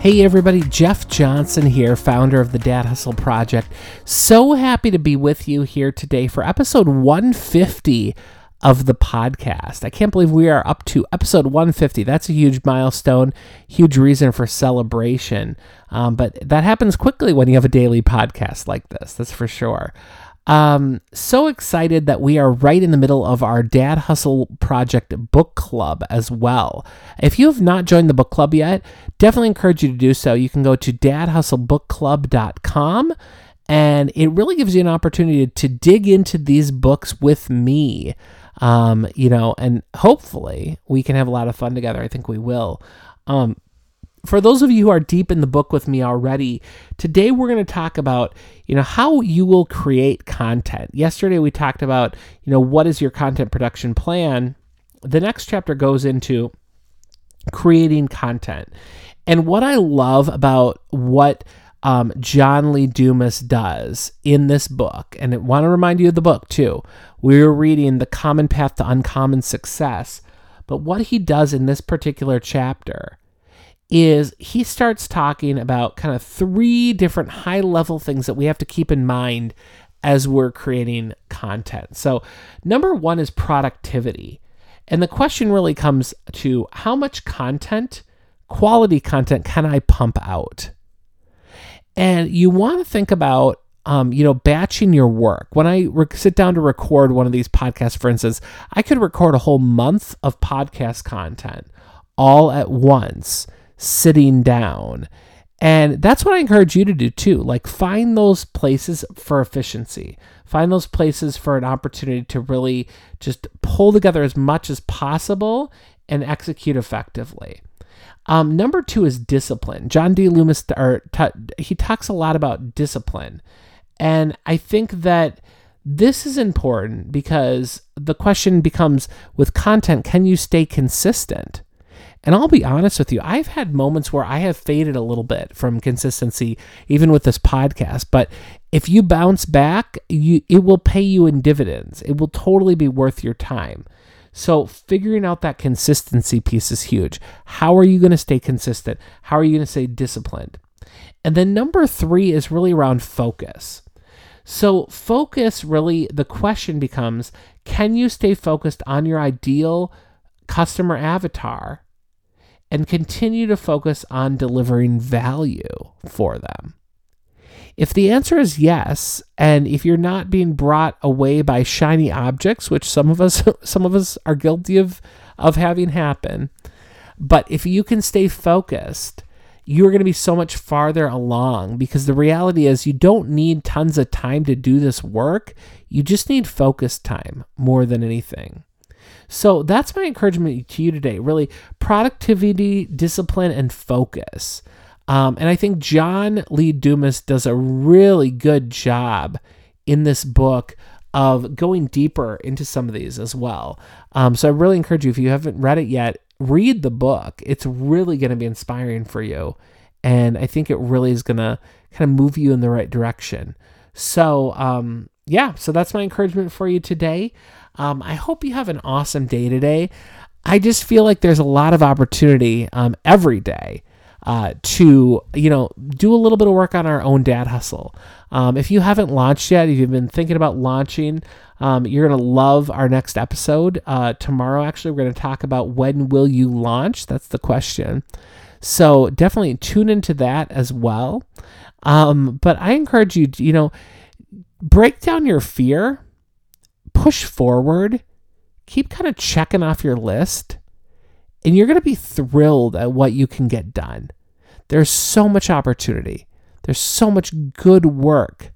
Hey everybody, Jeff Johnson here, founder of the Dad Hustle Project. So happy to be with you here today for episode 150 of the podcast. I can't believe we are up to episode 150. That's a huge milestone, huge reason for celebration. Um, but that happens quickly when you have a daily podcast like this, that's for sure. Um, so excited that we are right in the middle of our Dad Hustle Project book club as well. If you have not joined the book club yet, definitely encourage you to do so. You can go to dadhustlebookclub.com and it really gives you an opportunity to dig into these books with me. Um, you know, and hopefully we can have a lot of fun together. I think we will. Um, for those of you who are deep in the book with me already, today we're going to talk about, you know, how you will create content. Yesterday we talked about, you know, what is your content production plan? The next chapter goes into creating content. And what I love about what um, John Lee Dumas does in this book, and I want to remind you of the book too. We're reading The Common Path to Uncommon Success. But what he does in this particular chapter is he starts talking about kind of three different high level things that we have to keep in mind as we're creating content. So, number one is productivity. And the question really comes to how much content, quality content, can I pump out? And you want to think about, um, you know, batching your work. When I sit down to record one of these podcasts, for instance, I could record a whole month of podcast content all at once sitting down. And that's what I encourage you to do too. Like find those places for efficiency. Find those places for an opportunity to really just pull together as much as possible and execute effectively. Um, number two is discipline. John Lee Dumas, or, he talks a lot about discipline. And I think that this is important because the question becomes with content, can you stay consistent? And I'll be honest with you, I've had moments where I have faded a little bit from consistency, even with this podcast. But if you bounce back, you it will pay you in dividends. It will totally be worth your time. So figuring out that consistency piece is huge. How are you going to stay consistent? How are you going to stay disciplined? And then number three is really around focus. So, focus really, the question becomes can you stay focused on your ideal customer avatar and continue to focus on delivering value for them? If the answer is yes, and if you're not being brought away by shiny objects, which some of us some of us are guilty of of having happen, but if you can stay focused, you're going to be so much farther along because the reality is you don't need tons of time to do this work. You just need focus time more than anything. So that's my encouragement to you today. Really, productivity, discipline, and focus. Um, and I think John Lee Dumas does a really good job in this book of going deeper into some of these as well. Um, so I really encourage you, if you haven't read it yet, read the book. It's really going to be inspiring for you. And I think it really is going to kind of move you in the right direction. So, um, yeah, so that's my encouragement for you today. Um, I hope you have an awesome day today. I just feel like there's a lot of opportunity um, every day uh, to you know do a little bit of work on our own dad hustle. Um, if you haven't launched yet, if you've been thinking about launching, um, you're gonna love our next episode uh, tomorrow. Actually, we're gonna talk about when will you launch. That's the question. So definitely tune into that as well. Um, but I encourage you, you know, break down your fear, push forward, keep kind of checking off your list, and you're going to be thrilled at what you can get done. There's so much opportunity. There's so much good work,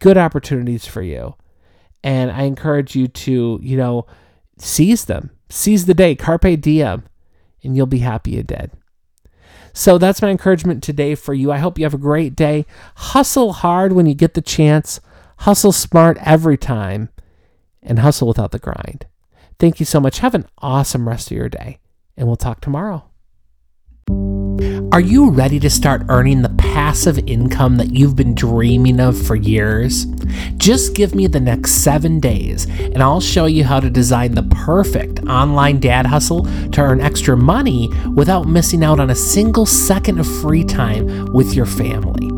good opportunities for you. And I encourage you to, you know, seize them. Seize the day, carpe diem, and you'll be happy you did. So that's my encouragement today for you. I hope you have a great day. Hustle hard when you get the chance. Hustle smart every time and hustle without the grind. Thank you so much. Have an awesome rest of your day, and we'll talk tomorrow. Are you ready to start earning the passive income that you've been dreaming of for years? Just give me the next seven days and I'll show you how to design the perfect online dad hustle to earn extra money without missing out on a single second of free time with your family.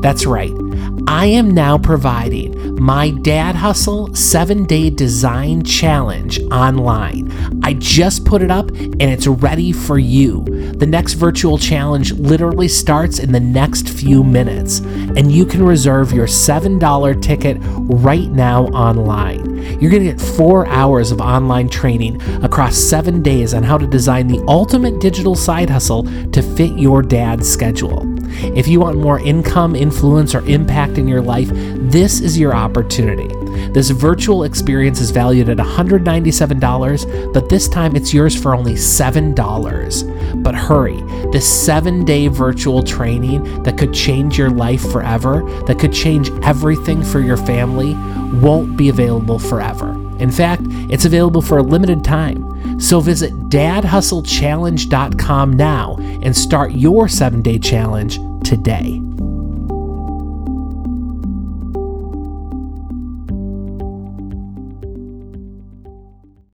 That's right. I am now providing my Dad Hustle 7 Day Design Challenge online. I just put it up and it's ready for you. The next virtual challenge literally starts in the next few minutes, and you can reserve your $7 ticket right now online. You're going to get four hours of online training across seven days on how to design the ultimate digital side hustle to fit your dad's schedule. If you want more income, influence, or impact in your life, this is your opportunity. This virtual experience is valued at $197, but this time it's yours for only $7. But hurry, this seven day virtual training that could change your life forever, that could change everything for your family, won't be available forever. In fact, it's available for a limited time. So visit dadhustlechallenge.com now and start your seven day challenge today.